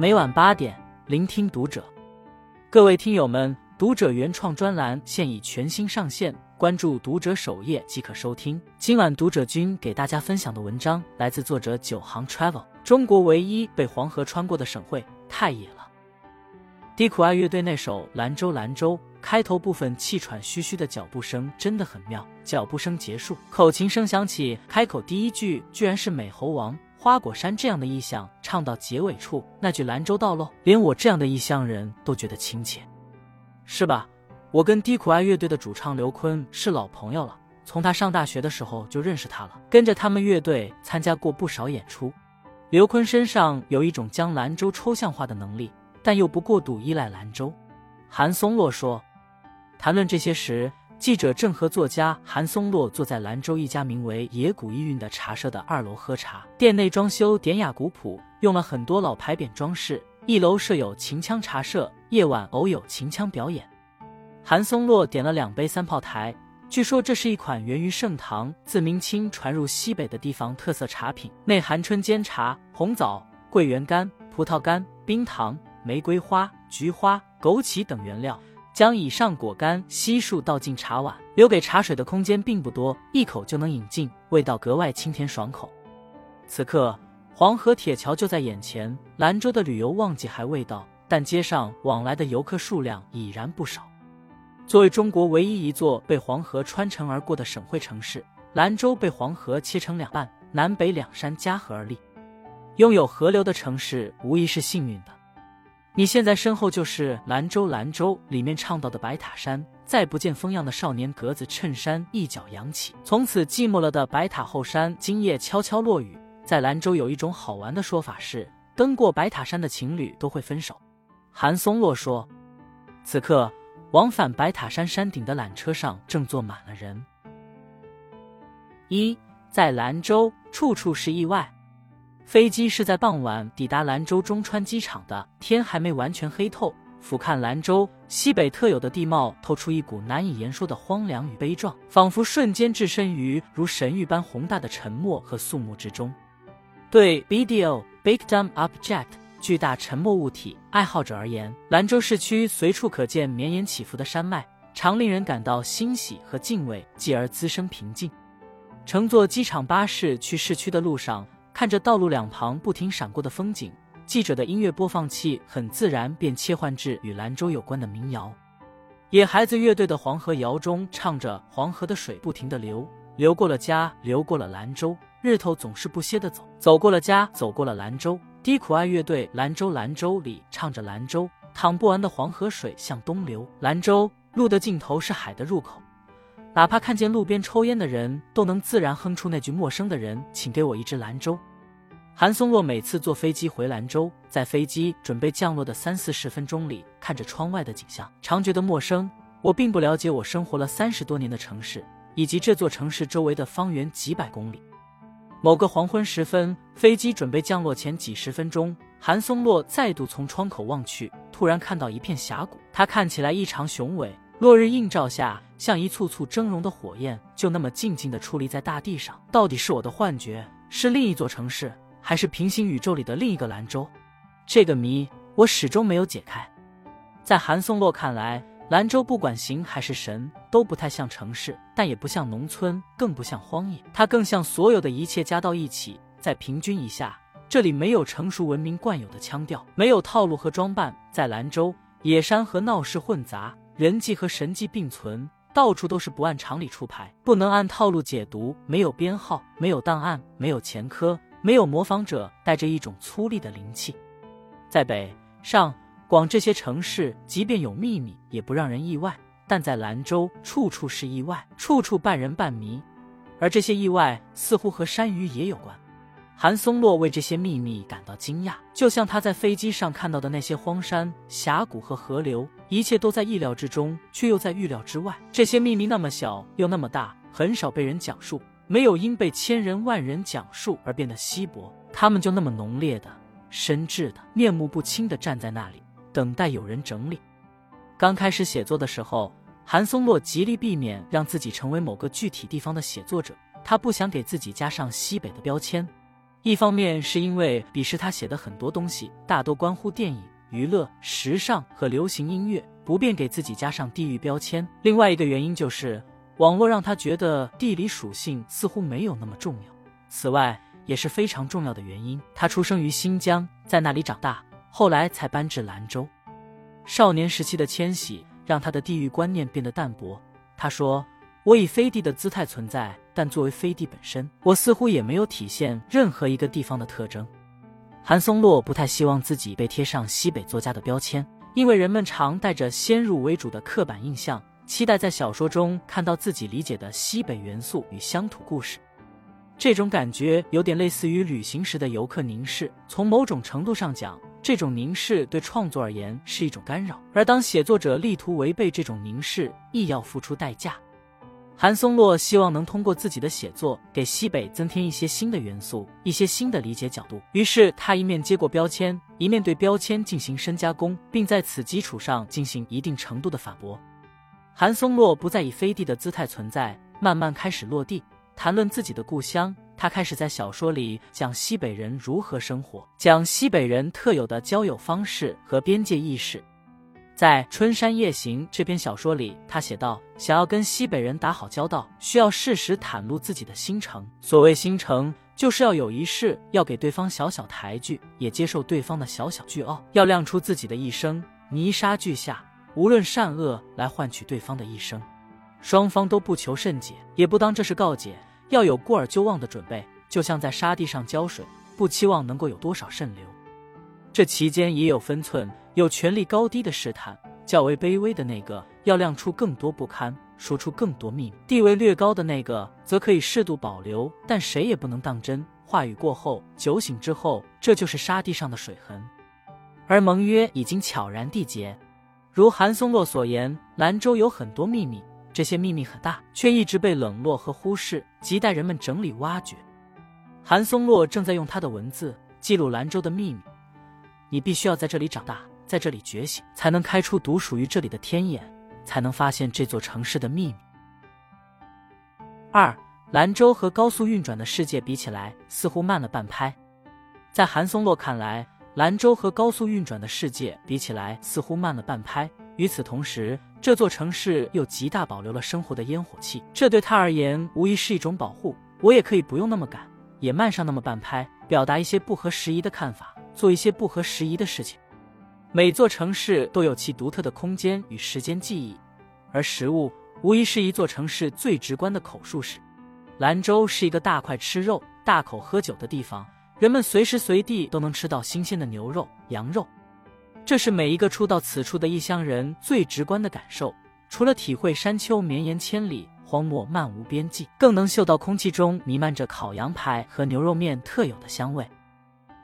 每晚八点，聆听读者。各位听友们，读者原创专栏现已全新上线，关注读者首页即可收听。今晚读者君给大家分享的文章来自作者九行 Travel。中国唯一被黄河穿过的省会太野了。低苦爱乐队那首《兰州兰州》开头部分气喘吁吁的脚步声真的很妙，脚步声结束，口琴声响起，开口第一句居然是美猴王。花果山这样的意象，唱到结尾处那句兰州到喽，连我这样的异乡人都觉得亲切，是吧？我跟低苦爱乐队的主唱刘坤是老朋友了，从他上大学的时候就认识他了，跟着他们乐队参加过不少演出。刘坤身上有一种将兰州抽象化的能力，但又不过度依赖兰州。韩松洛说，谈论这些时。记者正和作家韩松洛坐在兰州一家名为“野谷一运”的茶社的二楼喝茶。店内装修典雅古朴，用了很多老牌匾装饰。一楼设有秦腔茶社，夜晚偶有秦腔表演。韩松洛点了两杯三炮台，据说这是一款源于盛唐、自明清传入西北的地方特色茶品，内含春煎茶、红枣、桂圆干、葡萄干、冰糖、玫瑰花、菊花、枸杞等原料。将以上果干悉数倒进茶碗，留给茶水的空间并不多，一口就能饮尽，味道格外清甜爽口。此刻黄河铁桥就在眼前，兰州的旅游旺季还未到，但街上往来的游客数量已然不少。作为中国唯一一座被黄河穿城而过的省会城市，兰州被黄河切成两半，南北两山夹河而立，拥有河流的城市无疑是幸运的。你现在身后就是兰州，兰州里面唱到的白塔山，再不见风样的少年格子衬衫一脚扬起，从此寂寞了的白塔后山，今夜悄悄落雨。在兰州有一种好玩的说法是，登过白塔山的情侣都会分手。韩松洛说，此刻往返白塔山山顶的缆车上正坐满了人。一在兰州，处处是意外。飞机是在傍晚抵达兰州中川机场的，天还没完全黑透。俯瞰兰州西北特有的地貌，透出一股难以言说的荒凉与悲壮，仿佛瞬间置身于如神域般宏大的沉默和肃穆之中。对 video Big Dumb Object 巨大沉默物体爱好者而言，兰州市区随处可见绵延起伏的山脉，常令人感到欣喜和敬畏，继而滋生平静。乘坐机场巴士去市区的路上。看着道路两旁不停闪过的风景，记者的音乐播放器很自然便切换至与兰州有关的民谣。野孩子乐队的《黄河谣》中唱着：“黄河的水不停的流，流过了家，流过了兰州，日头总是不歇的走，走过了家，走过了兰州。”低苦爱乐队《兰州兰州》里唱着：“兰州淌不完的黄河水向东流，兰州路的尽头是海的入口。”哪怕看见路边抽烟的人，都能自然哼出那句“陌生的人，请给我一支兰州。”韩松洛每次坐飞机回兰州，在飞机准备降落的三四十分钟里，看着窗外的景象，常觉得陌生。我并不了解我生活了三十多年的城市，以及这座城市周围的方圆几百公里。某个黄昏时分，飞机准备降落前几十分钟，韩松洛再度从窗口望去，突然看到一片峡谷，它看起来异常雄伟。落日映照下，像一簇簇峥嵘的火焰，就那么静静地矗立在大地上。到底是我的幻觉，是另一座城市，还是平行宇宙里的另一个兰州？这个谜我始终没有解开。在韩松洛看来，兰州不管形还是神，都不太像城市，但也不像农村，更不像荒野。它更像所有的一切加到一起，再平均一下。这里没有成熟文明惯有的腔调，没有套路和装扮。在兰州，野山和闹市混杂。人迹和神迹并存，到处都是不按常理出牌，不能按套路解读。没有编号，没有档案，没有前科，没有模仿者，带着一种粗粝的灵气。在北上广这些城市，即便有秘密，也不让人意外；但在兰州，处处是意外，处处半人半谜，而这些意外似乎和山鱼也有关。韩松洛为这些秘密感到惊讶，就像他在飞机上看到的那些荒山、峡谷和河流，一切都在意料之中，却又在预料之外。这些秘密那么小，又那么大，很少被人讲述，没有因被千人万人讲述而变得稀薄，他们就那么浓烈的、深挚的、面目不清的站在那里，等待有人整理。刚开始写作的时候，韩松洛极力避免让自己成为某个具体地方的写作者，他不想给自己加上西北的标签。一方面是因为彼时他写的很多东西大多关乎电影、娱乐、时尚和流行音乐，不便给自己加上地域标签；另外一个原因就是网络让他觉得地理属性似乎没有那么重要。此外，也是非常重要的原因，他出生于新疆，在那里长大，后来才搬至兰州。少年时期的迁徙让他的地域观念变得淡薄。他说：“我以飞地的姿态存在，但作为飞地本身，我似乎也没有体现任何一个地方的特征。”韩松洛不太希望自己被贴上西北作家的标签，因为人们常带着先入为主的刻板印象，期待在小说中看到自己理解的西北元素与乡土故事。这种感觉有点类似于旅行时的游客凝视，从某种程度上讲。这种凝视对创作而言是一种干扰，而当写作者力图违背这种凝视，亦要付出代价。韩松洛希望能通过自己的写作给西北增添一些新的元素，一些新的理解角度。于是他一面接过标签，一面对标签进行深加工，并在此基础上进行一定程度的反驳。韩松洛不再以飞地的姿态存在，慢慢开始落地，谈论自己的故乡。他开始在小说里讲西北人如何生活，讲西北人特有的交友方式和边界意识。在《春山夜行》这篇小说里，他写道：“想要跟西北人打好交道，需要适时袒露自己的心诚。所谓心诚，就是要有一事，要给对方小小抬举，也接受对方的小小倨傲，要亮出自己的一生，泥沙俱下，无论善恶，来换取对方的一生。双方都不求甚解，也不当这是告解。”要有过而就忘的准备，就像在沙地上浇水，不期望能够有多少渗流。这期间也有分寸，有权力高低的试探。较为卑微的那个要亮出更多不堪，说出更多秘密；地位略高的那个则可以适度保留，但谁也不能当真。话语过后，酒醒之后，这就是沙地上的水痕。而盟约已经悄然缔结，如韩松洛所言，兰州有很多秘密。这些秘密很大，却一直被冷落和忽视，亟待人们整理挖掘。韩松洛正在用他的文字记录兰州的秘密。你必须要在这里长大，在这里觉醒，才能开出独属于这里的天眼，才能发现这座城市的秘密。二，兰州和高速运转的世界比起来，似乎慢了半拍。在韩松洛看来，兰州和高速运转的世界比起来，似乎慢了半拍。与此同时，这座城市又极大保留了生活的烟火气，这对他而言无疑是一种保护。我也可以不用那么赶，也慢上那么半拍，表达一些不合时宜的看法，做一些不合时宜的事情。每座城市都有其独特的空间与时间记忆，而食物无疑是一座城市最直观的口述史。兰州是一个大块吃肉、大口喝酒的地方，人们随时随地都能吃到新鲜的牛肉、羊肉。这是每一个初到此处的异乡人最直观的感受。除了体会山丘绵延千里、荒漠漫无边际，更能嗅到空气中弥漫着烤羊排和牛肉面特有的香味。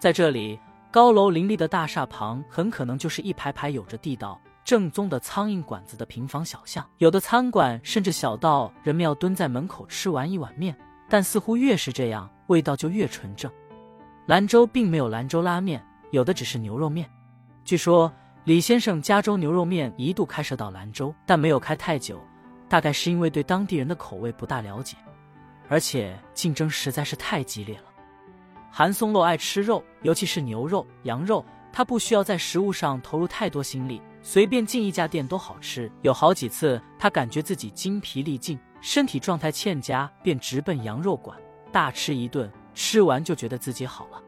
在这里，高楼林立的大厦旁，很可能就是一排排有着地道、正宗的苍蝇馆子的平房小巷。有的餐馆甚至小到人们要蹲在门口吃完一碗面。但似乎越是这样，味道就越纯正。兰州并没有兰州拉面，有的只是牛肉面。据说李先生加州牛肉面一度开设到兰州，但没有开太久，大概是因为对当地人的口味不大了解，而且竞争实在是太激烈了。韩松洛爱吃肉，尤其是牛肉、羊肉，他不需要在食物上投入太多心力，随便进一家店都好吃。有好几次，他感觉自己精疲力尽，身体状态欠佳，便直奔羊肉馆大吃一顿，吃完就觉得自己好了。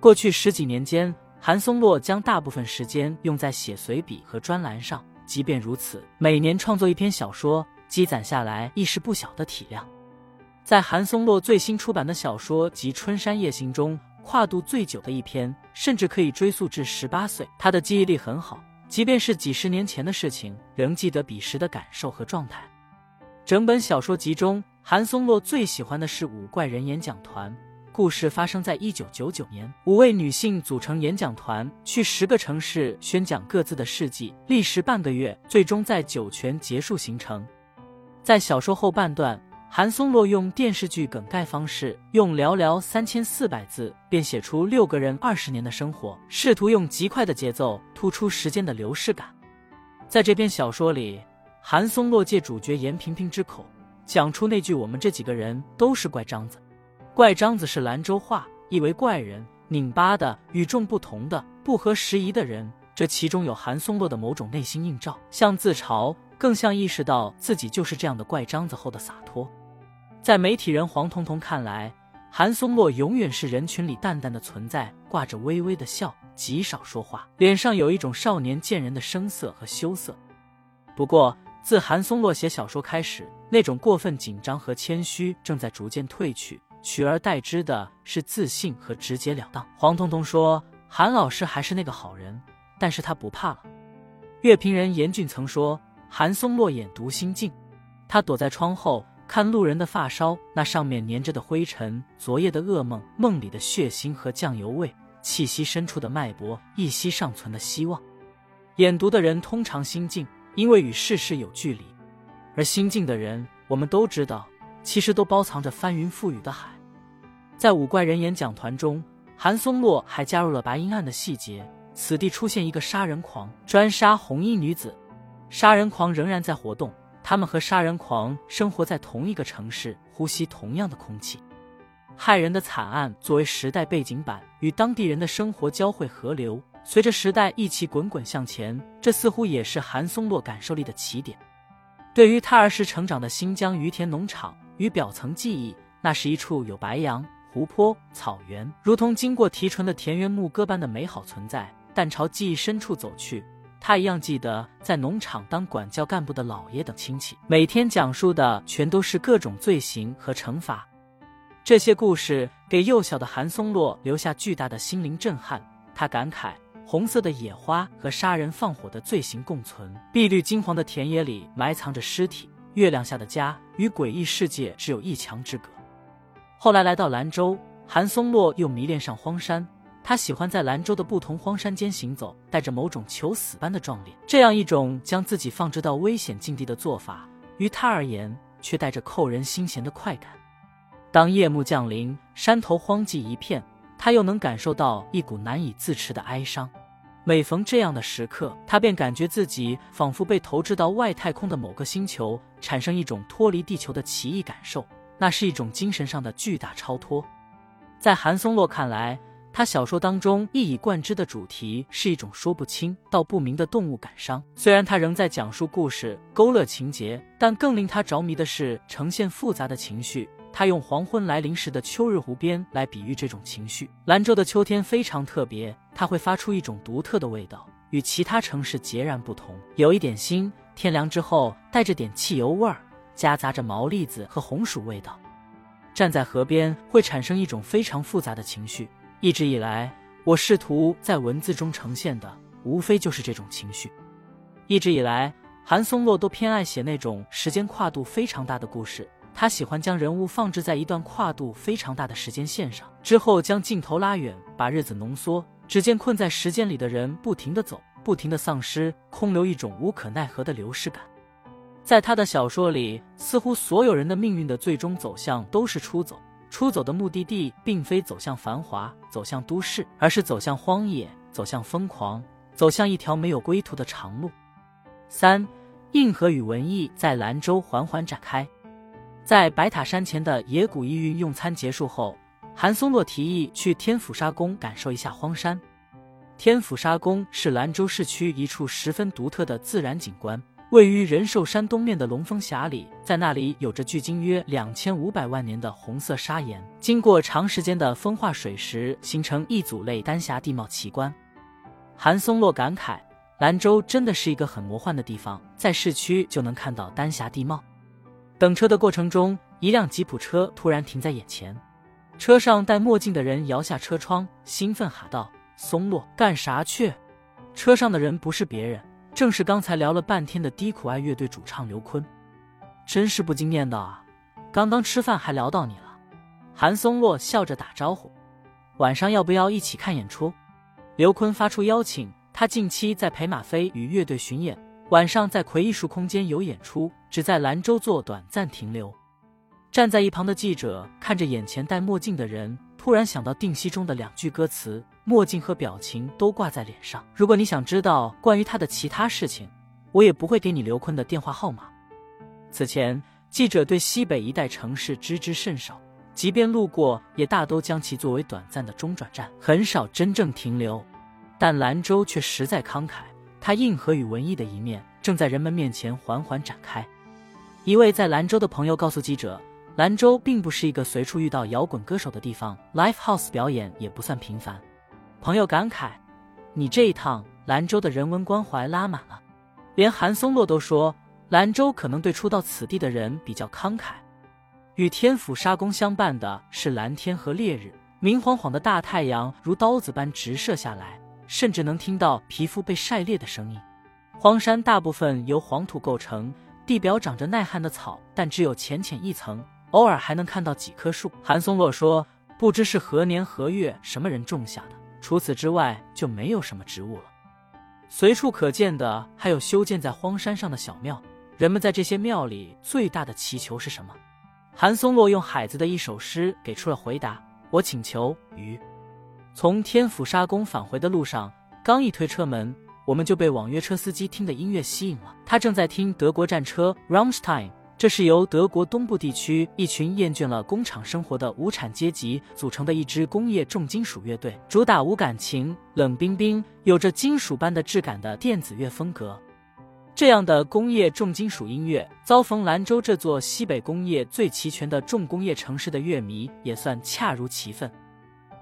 过去十几年间。韩松洛将大部分时间用在写随笔和专栏上，即便如此，每年创作一篇小说，积攒下来亦是不小的体量。在韩松洛最新出版的小说及《春山夜行》中，跨度最久的一篇，甚至可以追溯至十八岁。他的记忆力很好，即便是几十年前的事情，仍记得彼时的感受和状态。整本小说集中，韩松洛最喜欢的是五怪人演讲团。故事发生在一九九九年，五位女性组成演讲团，去十个城市宣讲各自的事迹，历时半个月，最终在酒泉结束行程。在小说后半段，韩松洛用电视剧梗概方式，用寥寥三千四百字便写出六个人二十年的生活，试图用极快的节奏突出时间的流逝感。在这篇小说里，韩松洛借主角严萍萍之口，讲出那句“我们这几个人都是怪张子”。怪张子是兰州话，意为怪人、拧巴的、与众不同的、不合时宜的人。这其中有韩松落的某种内心映照，像自嘲，更像意识到自己就是这样的怪张子后的洒脱。在媒体人黄彤彤看来，韩松落永远是人群里淡淡的存在，挂着微微的笑，极少说话，脸上有一种少年见人的生涩和羞涩。不过，自韩松落写小说开始，那种过分紧张和谦虚正在逐渐褪去，取而代之的是自信和直截了当。黄彤彤说：“韩老师还是那个好人，但是他不怕了。”乐评人严俊曾说：“韩松落眼读心静，他躲在窗后看路人的发梢，那上面粘着的灰尘，昨夜的噩梦，梦里的血腥和酱油味，气息深处的脉搏，一息尚存的希望。眼读的人通常心静。”因为与世事有距离，而心境的人，我们都知道，其实都包藏着翻云覆雨的海。在五怪人演讲团中，韩松落还加入了白阴案的细节。此地出现一个杀人狂，专杀红衣女子。杀人狂仍然在活动，他们和杀人狂生活在同一个城市，呼吸同样的空气。害人的惨案作为时代背景板，与当地人的生活交汇河流。随着时代一起滚滚向前，这似乎也是韩松落感受力的起点。对于他儿时成长的新疆于田农场与表层记忆，那是一处有白杨、湖泊、草原，如同经过提纯的田园牧歌般的美好存在。但朝记忆深处走去，他一样记得在农场当管教干部的老爷等亲戚，每天讲述的全都是各种罪行和惩罚。这些故事给幼小的韩松落留下巨大的心灵震撼，他感慨。红色的野花和杀人放火的罪行共存，碧绿金黄的田野里埋藏着尸体，月亮下的家与诡异世界只有一墙之隔。后来来到兰州，韩松落又迷恋上荒山，他喜欢在兰州的不同荒山间行走，带着某种求死般的壮烈。这样一种将自己放置到危险境地的做法，于他而言却带着扣人心弦的快感。当夜幕降临，山头荒寂一片。他又能感受到一股难以自持的哀伤，每逢这样的时刻，他便感觉自己仿佛被投掷到外太空的某个星球，产生一种脱离地球的奇异感受。那是一种精神上的巨大超脱。在韩松洛看来，他小说当中一以贯之的主题是一种说不清道不明的动物感伤。虽然他仍在讲述故事、勾勒情节，但更令他着迷的是呈现复杂的情绪。他用黄昏来临时的秋日湖边来比喻这种情绪。兰州的秋天非常特别，它会发出一种独特的味道，与其他城市截然不同，有一点腥，天凉之后带着点汽油味儿，夹杂着毛栗子和红薯味道。站在河边会产生一种非常复杂的情绪。一直以来，我试图在文字中呈现的，无非就是这种情绪。一直以来，韩松洛都偏爱写那种时间跨度非常大的故事。他喜欢将人物放置在一段跨度非常大的时间线上，之后将镜头拉远，把日子浓缩。只见困在时间里的人不停的走，不停的丧失，空留一种无可奈何的流逝感。在他的小说里，似乎所有人的命运的最终走向都是出走，出走的目的地并非走向繁华，走向都市，而是走向荒野，走向疯狂，走向一条没有归途的长路。三，硬核与文艺在兰州缓缓展开。在白塔山前的野谷一运用餐结束后，韩松落提议去天府沙宫感受一下荒山。天府沙宫是兰州市区一处十分独特的自然景观，位于仁寿山东面的龙峰峡里，在那里有着距今约两千五百万年的红色砂岩，经过长时间的风化水蚀，形成一组类丹霞地貌奇观。韩松落感慨，兰州真的是一个很魔幻的地方，在市区就能看到丹霞地貌。等车的过程中，一辆吉普车突然停在眼前，车上戴墨镜的人摇下车窗，兴奋喊道：“松落，干啥去？”车上的人不是别人，正是刚才聊了半天的低苦爱乐队主唱刘坤。真是不经念叨啊！刚刚吃饭还聊到你了。韩松落笑着打招呼：“晚上要不要一起看演出？”刘坤发出邀请，他近期在陪马飞与乐队巡演。晚上在魁艺术空间有演出，只在兰州做短暂停留。站在一旁的记者看着眼前戴墨镜的人，突然想到定西中的两句歌词：墨镜和表情都挂在脸上。如果你想知道关于他的其他事情，我也不会给你刘坤的电话号码。此前，记者对西北一带城市知之甚少，即便路过，也大都将其作为短暂的中转站，很少真正停留。但兰州却实在慷慨，它硬核与文艺的一面正在人们面前缓缓展开。一位在兰州的朋友告诉记者，兰州并不是一个随处遇到摇滚歌手的地方，live house 表演也不算频繁。朋友感慨：“你这一趟，兰州的人文关怀拉满了。”连韩松洛都说，兰州可能对初到此地的人比较慷慨。与天府沙宫相伴的是蓝天和烈日，明晃晃的大太阳如刀子般直射下来，甚至能听到皮肤被晒裂的声音。荒山大部分由黄土构成。地表长着耐旱的草，但只有浅浅一层，偶尔还能看到几棵树。韩松洛说：“不知是何年何月什么人种下的，除此之外就没有什么植物了。随处可见的还有修建在荒山上的小庙。人们在这些庙里最大的祈求是什么？”韩松洛用海子的一首诗给出了回答：“我请求鱼。”从天府沙宫返回的路上，刚一推车门。我们就被网约车司机听的音乐吸引了。他正在听德国战车 Rammstein，这是由德国东部地区一群厌倦了工厂生活的无产阶级组成的一支工业重金属乐队，主打无感情、冷冰冰、有着金属般的质感的电子乐风格。这样的工业重金属音乐，遭逢兰州这座西北工业最齐全的重工业城市的乐迷，也算恰如其分。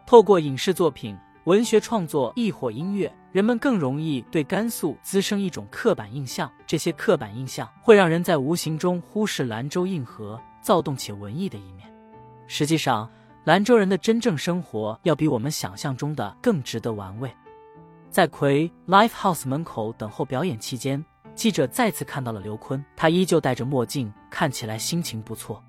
透过影视作品。文学创作亦或音乐，人们更容易对甘肃滋生一种刻板印象。这些刻板印象会让人在无形中忽视兰州硬核、躁动且文艺的一面。实际上，兰州人的真正生活要比我们想象中的更值得玩味。在葵 Live House 门口等候表演期间，记者再次看到了刘坤，他依旧戴着墨镜，看起来心情不错。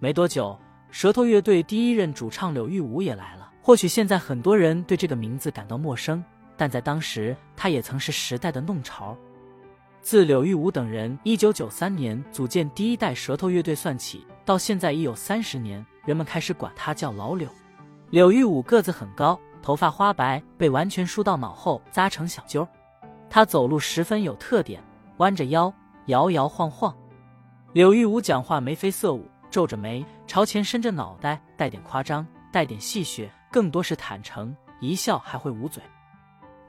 没多久，舌头乐队第一任主唱柳玉武也来了。或许现在很多人对这个名字感到陌生，但在当时，他也曾是时代的弄潮。自柳玉武等人一九九三年组建第一代舌头乐队算起，到现在已有三十年，人们开始管他叫老柳。柳玉武个子很高，头发花白，被完全梳到脑后，扎成小揪。他走路十分有特点，弯着腰，摇摇晃晃。柳玉武讲话眉飞色舞，皱着眉，朝前伸着脑袋，带点夸张，带点戏谑。更多是坦诚，一笑还会捂嘴。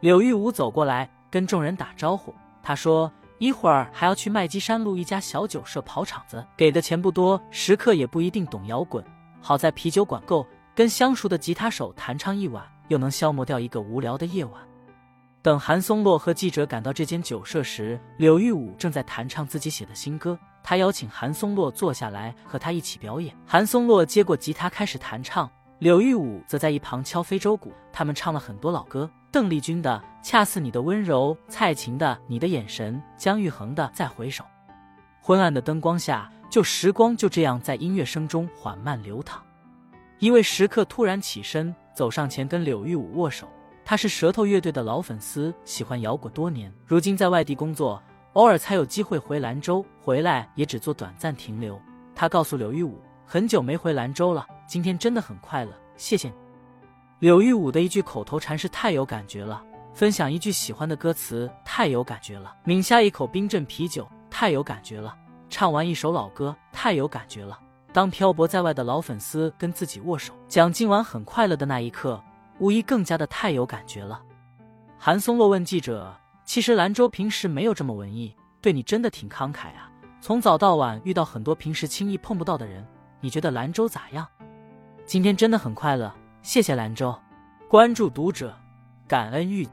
柳玉武走过来跟众人打招呼，他说：“一会儿还要去麦积山路一家小酒社跑场子，给的钱不多，食客也不一定懂摇滚。好在啤酒管够，跟相熟的吉他手弹唱一晚，又能消磨掉一个无聊的夜晚。”等韩松洛和记者赶到这间酒社时，柳玉武正在弹唱自己写的新歌。他邀请韩松洛坐下来和他一起表演。韩松洛接过吉他开始弹唱。柳玉武则在一旁敲非洲鼓，他们唱了很多老歌，邓丽君的《恰似你的温柔》，蔡琴的《你的眼神》，姜育恒的《再回首》。昏暗的灯光下，就时光就这样在音乐声中缓慢流淌。一位食客突然起身，走上前跟柳玉武握手。他是舌头乐队的老粉丝，喜欢摇滚多年，如今在外地工作，偶尔才有机会回兰州，回来也只做短暂停留。他告诉柳玉武。很久没回兰州了，今天真的很快乐，谢谢你。柳玉武的一句口头禅是太有感觉了，分享一句喜欢的歌词太有感觉了，抿下一口冰镇啤酒太有感觉了，唱完一首老歌太有感觉了。当漂泊在外的老粉丝跟自己握手，讲今晚很快乐的那一刻，无疑更加的太有感觉了。韩松洛问记者：“其实兰州平时没有这么文艺，对你真的挺慷慨啊，从早到晚遇到很多平时轻易碰不到的人。”你觉得兰州咋样？今天真的很快乐，谢谢兰州。关注读者，感恩遇。